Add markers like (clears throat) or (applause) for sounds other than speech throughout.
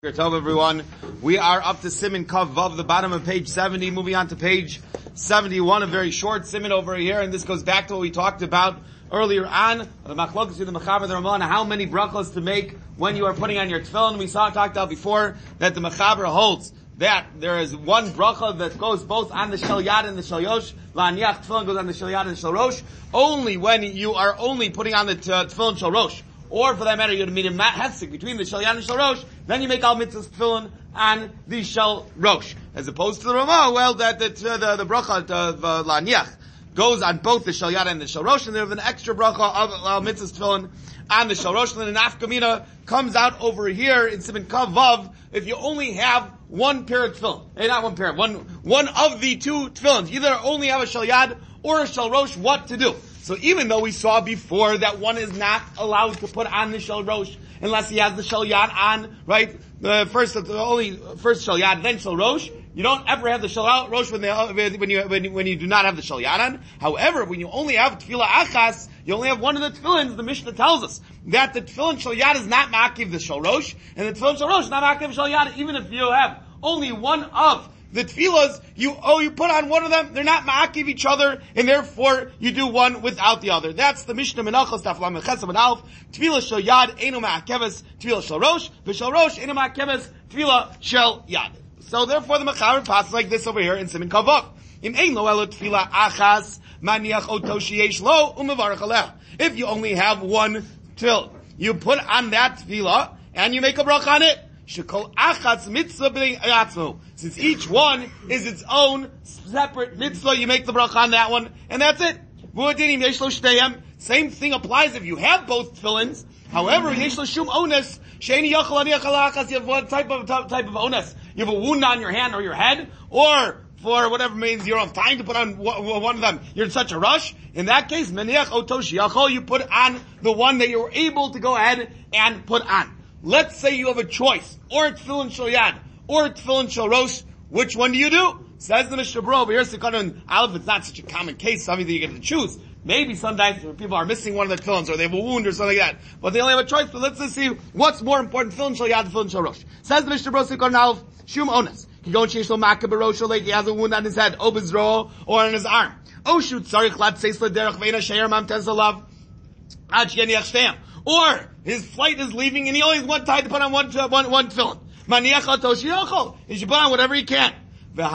Tov, everyone. We are up to Simon Kav Vav, the bottom of page 70, moving on to page 71, a very short Simon over here, and this goes back to what we talked about earlier on, the Machlokas, the Mechaber, the Ramah, how many brachos to make when you are putting on your tefillin. We saw, talked about before, that the Mechaber holds that there is one bracha that goes both on the Shel Yad and the Shel Rosh, La'aniach tefillin goes on the Shel Yad and the Shel only when you are only putting on the tefillin Shel Rosh or for that matter, you're going to meet a hesik between the shel and shel rosh, then you make al mitzvahs tefillin and the shel rosh. As opposed to the Ramah, well, that, uh, the, the bracha of uh, laniach goes on both the shel and the shel rosh, and there's an extra bracha of al mitzvahs tefillin and the shel rosh, and an afkamina comes out over here in Simon Kavav, if you only have one pair of tefillin, hey, not one pair, one, one of the two tefillins, either only have a shel or a shel rosh, what to do? So even though we saw before that one is not allowed to put on the shel rosh unless he has the shel yad on, right? The first, the only first shel yad, then shel rosh. You don't ever have the shel rosh when, when you when, when you do not have the shel yad on. However, when you only have tefillah achas, you only have one of the tefillins. The Mishnah tells us that the tefillin shel yad is not makiv the shel rosh, and the tefillin shel rosh is not makiv shel yad, even if you have only one of the tefillas, you, oh, you put on one of them, they're not ma'akiv each other, and therefore you do one without the other. That's the Mishnah Menachos Taflam Mechesam and Alf, tefillah shel yad, eno ma'akeves, tefillah shel rosh, v'shel rosh, eno ma'akeves, tefillah shel yad. So therefore the Mechaber passes like this over here in Simin Kavok. Im ein lo elo tefillah achas, maniach oto sheyesh lo, umevarach If you only have one till, you put on that tefillah, and you make a brach on it, Shekol achatz mitzvah Since each one is its own separate mitzvah, you make the bracha on that one, and that's it. Same thing applies if you have both fillings. However, shum ones, you have one type of, type of ones. You have a wound on your hand or your head, or for whatever means you don't have time to put on one of them. You're in such a rush. In that case, otosh you put on the one that you were able to go ahead and put on. Let's say you have a choice, or tefillin shel yad, or tefillin shel rosh. Which one do you do? Says the Mishnah Berurah, but here's the Kanan Aleph, it's not such a common case, something that you get to choose. Maybe sometimes people are missing one of their tefillins, or they have a wound or something like that. But they only have a choice, but let's just see what's more important, tefillin shel yad, tefillin shel rosh. Says the Mishnah Berurah, Kanan Aleph, shum onas. He goes to Makah like he has a wound on his head, obizro, or on his arm. Oh shoot, sorry, chlad seis derech veina sheir mam tenzalav. Ad sheni Or his flight is leaving and he only has one tie to put on one, uh, one, one tefillin. He should put on whatever he can. Which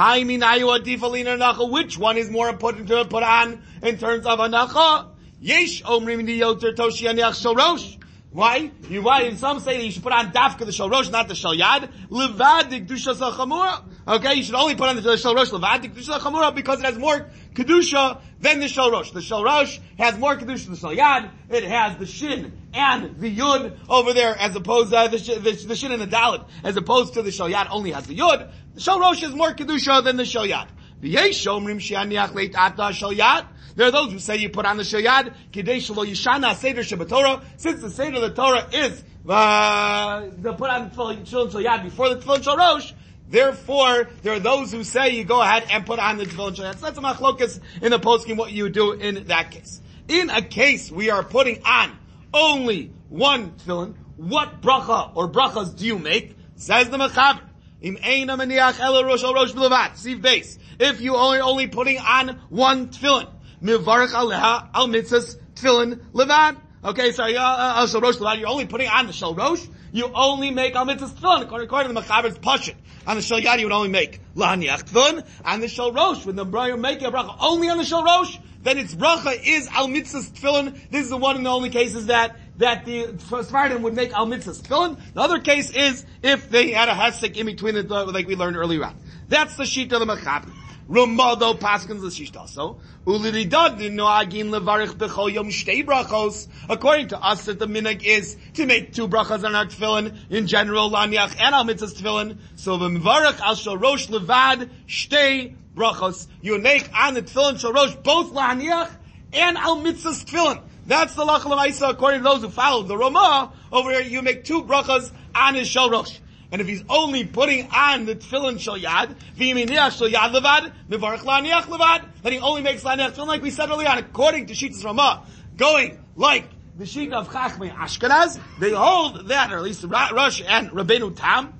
one is more important to put on in terms of anacha? Yesh omrim yoter toshi aniach shorosh. Why? You why? Some say that you should put on dafka the shorosh, not the shalyad. Levad kedusha sachamura. Okay, you should only put on the shorosh levad kedusha sachamura because it has more kedusha than the shorosh. The shorosh has more kedusha than the shalyad. It has the shin and the yud over there, as opposed to uh, the, the, the shin and the dalit, as opposed to the shalyad only has the yud. The shorosh is more kedusha than the shalyad. There are those who say you put on the shayad, kidei shalo yishana seder shabbatorah, since the seder of the Torah is, uh, to put on the tefillin shayad before the tefillin shalosh, Therefore, there are those who say you go ahead and put on the tefillin. So that's a machlokas in the poskim what you do in that case. In a case we are putting on only one tefillin, what bracha or brachas do you make? Says the mechaber. If you are only putting on one tefillin, mivarach aleha al mitzvahs tefillin levad. Okay, so uh, uh, levad. You're only putting on the shal rosh. You only make al mitzvahs tefillin according, to the mechaber's pashit. On the shal yad, you would only make lahaniach tefillin. On the shal rosh, when the you're a bracha only on the shal rosh, then its bracha is al mitzvahs tefillin. This is the one and the only cases that that the Sfardim would make al mitzvahs tefillin. The other case is if they had a hasik in between it, like we learned earlier on. That's the sheet of the mechaber. Ramado paskins l'shishta. So, ulididad noagin levarich bechol yom shtei brachos. According to us, that the minig is to make two brachas on our tefillin in general, laniach and al mitzvahs tefillin. So the mivarich al shalosh levad shtei brachos. You make on the tefillin shalosh both laniach and al mitzvahs tefillin. That's the lachal according to those who follow the Ramah. Over here, you make two brachas on his shalosh. And if he's only putting on the tefillin shal yad, v'yiminiach shal yad levad, mivarach laniach levad, then he only makes laniach tefillin like we said earlier on, according to Shitas Ramah, going like the sheet of Chachmei Ashkenaz, they hold that, or at least Rush and Rabbeinu Tam,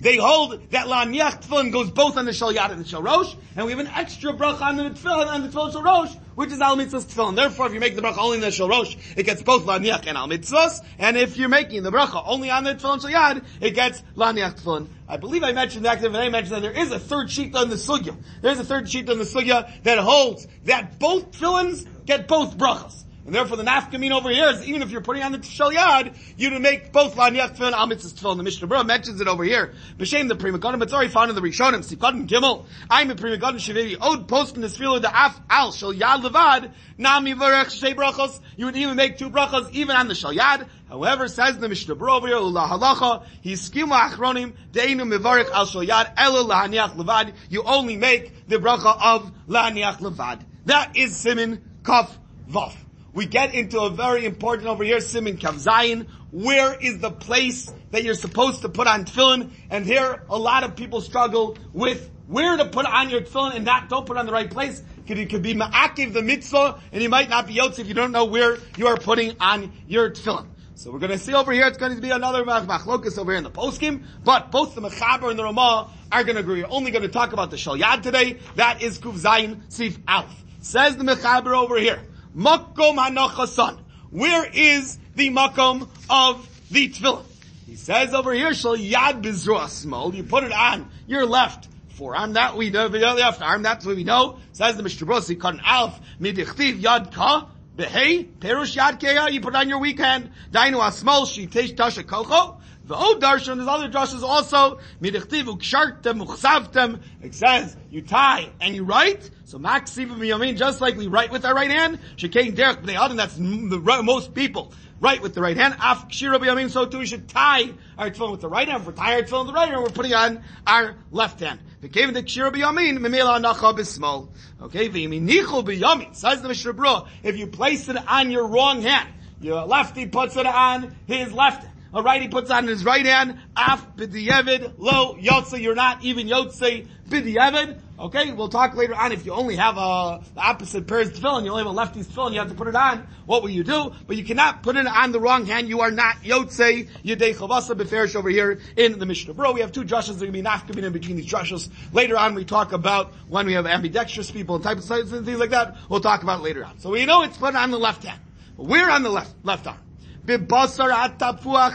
they hold that laniach tefillin goes both on the shal yad and the shal rosh, and we have an extra bracha on the tefillin on the tefillin shal rosh, which is al mitzvahs tefillin. Therefore, if you make the bracha only in the shal rosh, it gets both laniach and al mitzvahs, and if you're making the bracha only on the tefillin shal yad, it gets laniach tefillin. I believe I mentioned that, and I mentioned that there is a third sheet on the sugya. There's a third sheet on the sugya that holds that both tefillins get both brachas. And therefore the nafkameen over here is even if you're putting on the tishal yad, you to make both laniach tefillin and amitzvah tefillin. The Mishnah Berurah mentions it over here. B'shem the prima godim, it's already found in the Rishonim, Sikodim Gimel. I'm a prima godim shevivi. Od post in the tefillah the af al shal yad levad, nami varech shei brachos. You would even make two brachos even on the shal yad. However, says the Mishnah Berurah over here, ula halacha, he's skima achronim, deinu mivarech al shal yad, elu lahaniach levad. You only make the bracha of lahaniach levad. That is simin kaf vav we get into a very important over here, Simin Kavzayin. Where is the place that you're supposed to put on tefillin? And here, a lot of people struggle with where to put on your tefillin and not, don't put on the right place. Cause it could be ma'akiv the mitzvah, and you might not be yotz if you don't know where you are putting on your tefillin. So we're going to see over here, it's going to be another machlokas over here in the poskim, but both the Mechaber and the Ramah are going to agree. We're only going to talk about the Shalyad today. That is Kuv Zayin Sif Alf. Says the Mechaber over here. Makom hanachasan. Where is the makom of the tefillin? He says over here, shal yad bizru small. You put it on your left forearm. That we know. The left arm. That's what we know. Says the Mishnah Berurah. Kan alf midichtiv yad ka. Behei, perush yad keya, you put on your weak hand. Dainu asmal, she tesh tasha kolcho. The old darshan, there's other drushes also. Midichtivu kshartem uchsavtem. It says, you tie and you write. So maksiv miyamin, just like we write with our right hand. Shekain derech b'nei adam, that's the most people. Write with the right hand. Af kshira b'yamin, so too we should tie our tefillin with the right hand. If we're tying our tefillin with the right hand, we're putting on our left hand. Became the kshira b'yamin, memela nacha b'smol. Okay, v'yamin nichol b'yamin. Says the Mishnah if you place it on your wrong hand, your lefty puts it on his left hand. A he puts on his right hand, af b'diyevid, lo yotze, you're not even yotze b'diyevid. Okay, we'll talk later on if you only have a, the opposite pairs tefillin, you only have a lefty's tefillin, you have to put it on, what will you do? But you cannot put it on the wrong hand, you are not yotze yedei chavasa beferish over here in the Mishnah. Bro, we have two drushes, there are going to be nafkamina in between these drushes. Later on we talk about when we have ambidextrous people and types of things like that, we'll talk about later on. So we know it's put on the left hand. We're on the left, left arm bibasar atapuach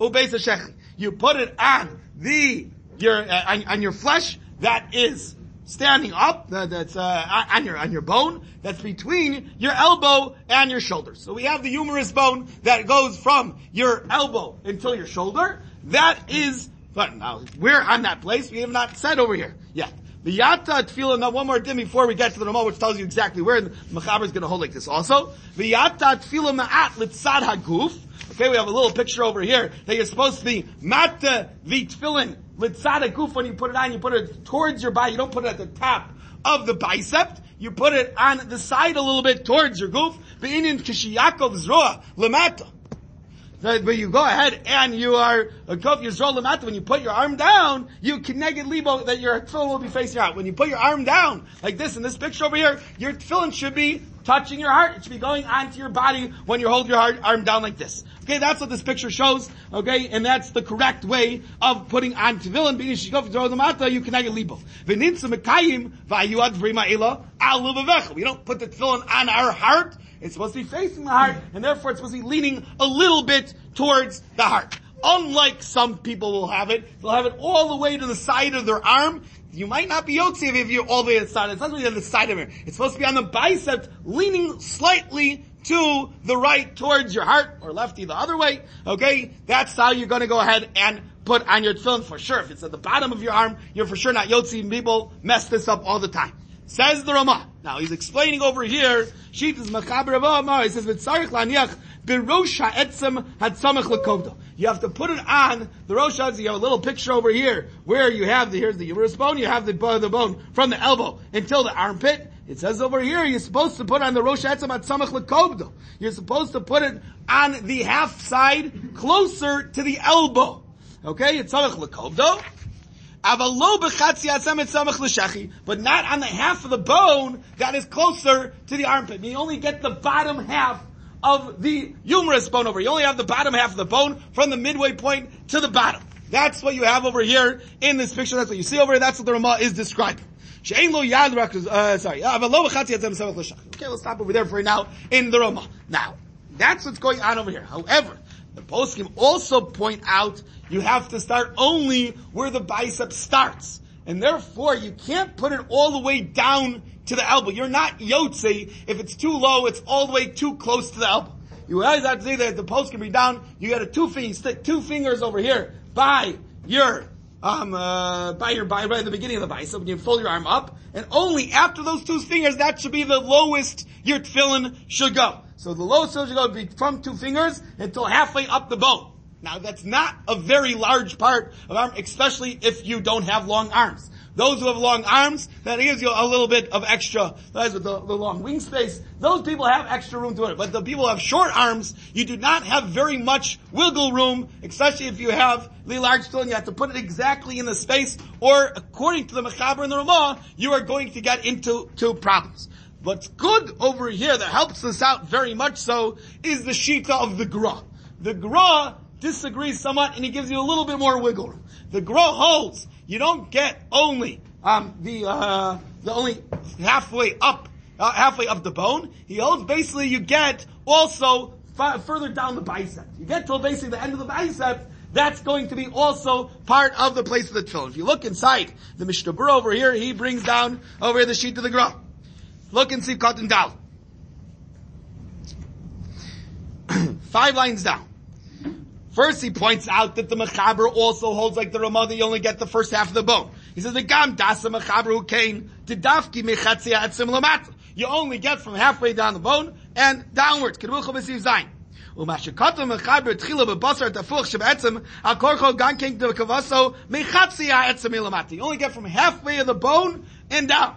ubeis. You put it on the your uh, on, on, your flesh that is standing up that, that's uh, on your on your bone that's between your elbow and your shoulder. So we have the humerus bone that goes from your elbow until your shoulder. That is, but now we're on that place. We have not said over here yet. The yata tefillah, now one more dim before we get to the Ramah, which tells you exactly where, the Mechaber is going to hold like this also. The yata tefillah ma'at litzad haguf. Okay, we have a little picture over here that you're supposed to be matta the tefillin litzad haguf. When you put it on, you put it towards your body. You don't put it at the top of the bicep. You put it on the side a little bit towards your goof. Be'inin kishiyakov zroa But you go ahead and you are uh, a kof yisrael When you put your arm down, you can negate libo that your tefillin will be facing out. When you put your arm down like this in this picture over here, your tefillin should be touching your heart. It should be going onto your body when you hold your heart, arm down like this. Okay, that's what this picture shows. Okay, and that's the correct way of putting on tefillin. Being shikof yisrael you can negate libo. V'ninsa mekayim v'ayuad vrima ela al We don't put the tefillin on our heart. It's supposed to be facing the heart, and therefore it's supposed to be leaning a little bit towards the heart. Unlike some people will have it, they'll have it all the way to the side of their arm. You might not be Yotzev if you're all the way to the side. It's not really on the side of it. It's supposed to be on the bicep, leaning slightly to the right towards your heart, or lefty the other way. Okay? That's how you're gonna go ahead and put on your tefillin for sure. If it's at the bottom of your arm, you're for sure not Yotzi. People mess this up all the time. Says the Ramah. Now he's explaining over here, Shit is Mechaber Amar, he says, V'tzarich laniach, Birosh ha'etzem hatzamach lekovdo. You have to put it on the rosh You have a little picture over here where you have the, here's the humerus bone, you have the, the bone from the elbow until the armpit. It says over here, you're supposed to put on the rosh ha'etzem hatzamach lekovdo. You're supposed to put it on the half side closer to the elbow. Okay, it's samach lekovdo. But not on the half of the bone that is closer to the armpit. You only get the bottom half of the humerus bone over. You only have the bottom half of the bone from the midway point to the bottom. That's what you have over here in this picture. That's what you see over here. That's what the Ramah is describing. Uh, sorry. Okay, let's stop over there for now in the Ramah. Now, that's what's going on over here. However, the poskim also point out you have to start only where the bicep starts. And therefore, you can't put it all the way down to the elbow. You're not yotze. If it's too low, it's all the way too close to the elbow. You always have to say that the post can be down. You got a two finger, stick two fingers over here by your, um, uh, by your, by, at the beginning of the bicep, when you fold your arm up, and only after those two fingers, that should be the lowest your tefillin should go. So the low lowest should go be from two fingers until halfway up the bone. Now that's not a very large part of arm, especially if you don't have long arms. Those who have long arms, that gives you a little bit of extra, that's with the, the long wing space. Those people have extra room to it. But the people who have short arms, you do not have very much wiggle room, especially if you have the large tefillin. You have to put it exactly in the space, or according to the Mechaber and the Ramah, you are going to get into two problems. What's good over here that helps us out very much so is the Shita of the Gra. The Gra disagrees somewhat and he gives you a little bit more wiggle room. The Gra holds you don't get only um, the uh, the only halfway up uh, halfway up the bone. He holds basically you get also f- further down the bicep. You get till basically the end of the bicep. That's going to be also part of the place of the tefillin. If you look inside the Mishnah over here, he brings down over here the sheet of the Gra. Look and see cotton down. (clears throat) Five lines down. First, he points out that the Mechaber also holds like the Ramah that you only get the first half of the bone. He says, the Gam Dasa Mechaber who came to Dafki Mechatzia at Simlamat. You only get from halfway down the bone and downwards. Kedvucha B'siv Zayin. ומהשקוטו מחבר התחילה בבשר תפוח שבעצם הקורחו גם כן כבשו מחצי העצם מלמטה. You only get from halfway of the bone and down.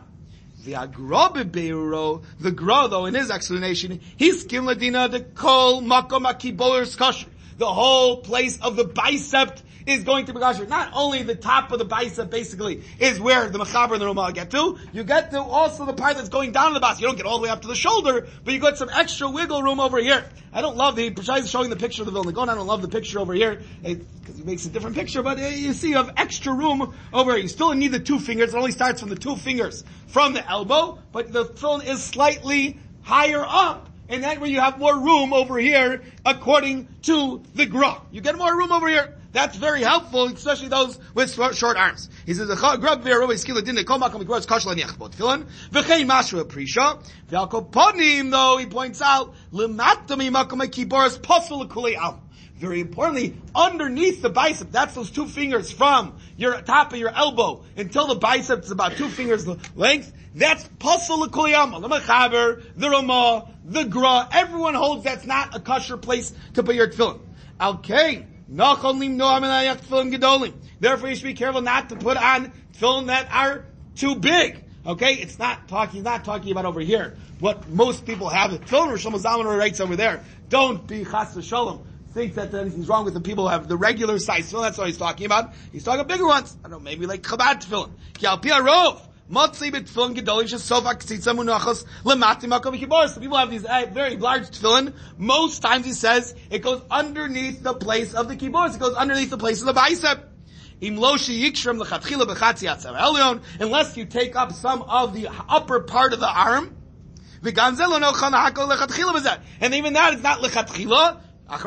The agrobebeiro, the gro though in his explanation, he's skim ladina the kol makom akiboler skosher the whole place of the bicep is going to be kosher. Not only the top of the bicep basically is where the mechaber and the Ramah get to, you get to also the part that's going down the bas. You don't get all the way up to the shoulder, but you got some extra wiggle room over here. I don't love the, Prashai showing the picture of the Vilna Gaon. I don't love the picture over here, because he makes a different picture, but uh, you see you have extra room over here. You still need the two fingers. It only starts from the two fingers from the elbow, but the tefillin is slightly higher up and that way you have more room over here, according to the Gra. You get more room over here. That's very helpful, especially those with short arms. He says, the "Grab v'arov eskila din kol makom mikros kashla niachbot tefillin v'chein mashra prisha v'alkol ponim." Though he points out, "Lematami makom kiboras pasul kulei al." Very importantly, underneath the bicep, that's those two fingers from your top of your elbow until the bicep is about two fingers length. That's pasul kuliyama. The mechaber, the ramah, the gra. Everyone holds that's not a kosher place to put your tefillin. Okay. Therefore, you should be careful not to put on tefillin that are too big. Okay, it's not talking, not talking about over here. What most people have, tefillin Rosh Hashanah writes over there. Don't be chas shalom think that anything's wrong with the people who have the regular size tefillin. That's what he's talking about. He's talking bigger ones. I don't know, maybe like Chabad tefillin. Ki al b'tefillin gedolim munachos lemati makom people have these uh, very large tefillin. Most times he says it goes underneath the place of the kiboris. It goes underneath the place of the bicep. Unless you take up some of the upper part of the arm, and even that is not lechatchila. I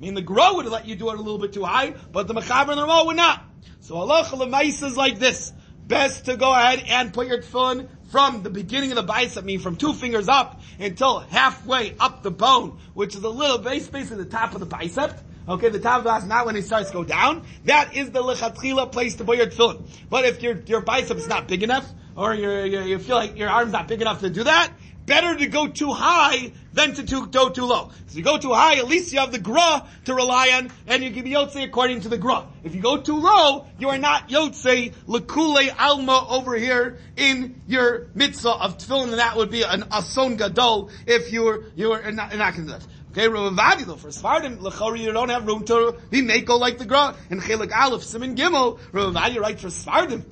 mean, the Gra would let you do it a little bit too high, but the Mechaber and the would not. So Allah Lemaisa is like this. Best to go ahead and put your tefillin from the beginning of the bicep, I mean from two fingers up until halfway up the bone, which is a little base, basically the top of the bicep. Okay, the top of the bicep, not when it starts to go down. That is the lechatchila place to put your tefillin. But if your, your bicep is not big enough, or you you feel like your arm's not big enough to do that, better to go too high than to too, go too low. If you go too high, at least you have the gra to rely on, and you can be yotze according to the gra. If you go too low, you are not yotze lekule alma over here in your mitzvah of tefillin, and that would be an ason gadol if you were you were not, do that. Okay, Ravavadi though, for Sfardim, Lechori, you don't have room to be mako like the Gra. And Chelik Aleph, Simon Gimel, Ravavadi, right, for Sfardim.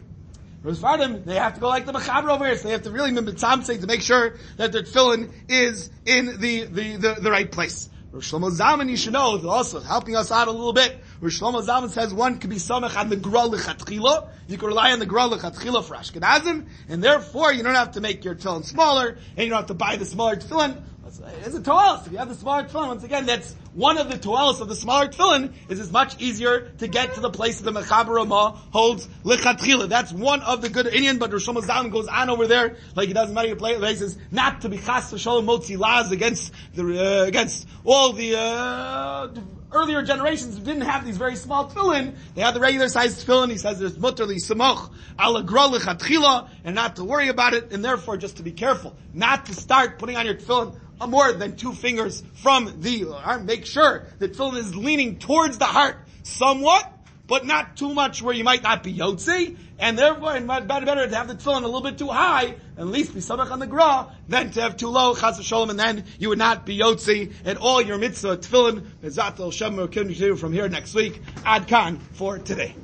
For they have to go like the Mechaber over here, so they have to really say to make sure that their tefillin is in the, the, the, the right place. Rosh Shlomo Zalman, you should know, also helping us out a little bit. Rosh Shlomo says one could be samach on the Gra Lechatchila. You can rely on the Gra Lechatchila for Ashkenazim, and therefore you don't have to make your tefillin smaller, and you don't have to buy the smaller tefillin. It's a toalis. If you have the smaller tefillin, once again, that's one of the toalis of the smaller tefillin, is it's much easier to get to the place that the Mechaber holds lechatchila. That's one of the good Indian, but Rosh Hashanah goes on over there, like he doesn't matter your places, not to be chas shalom motzi laws against the, uh, against all the, uh, earlier generations didn't have these very small tefillin. They had the regular sized tefillin. He says there's mutterli samoch ala lechatchila, and not to worry about it, and therefore just to be careful, not to start putting on your tefillin Uh, more than two fingers from the arm. Make sure that tefillin is leaning towards the heart somewhat, but not too much where you might not be yotzi, and therefore it might be better to have the tefillin a little bit too high, at least be samach on the gra, than to have too low, chas v'sholem, and then you would not be yotzi, and all your mitzvah tefillin, bezat el shem, from here next week, ad kan for today.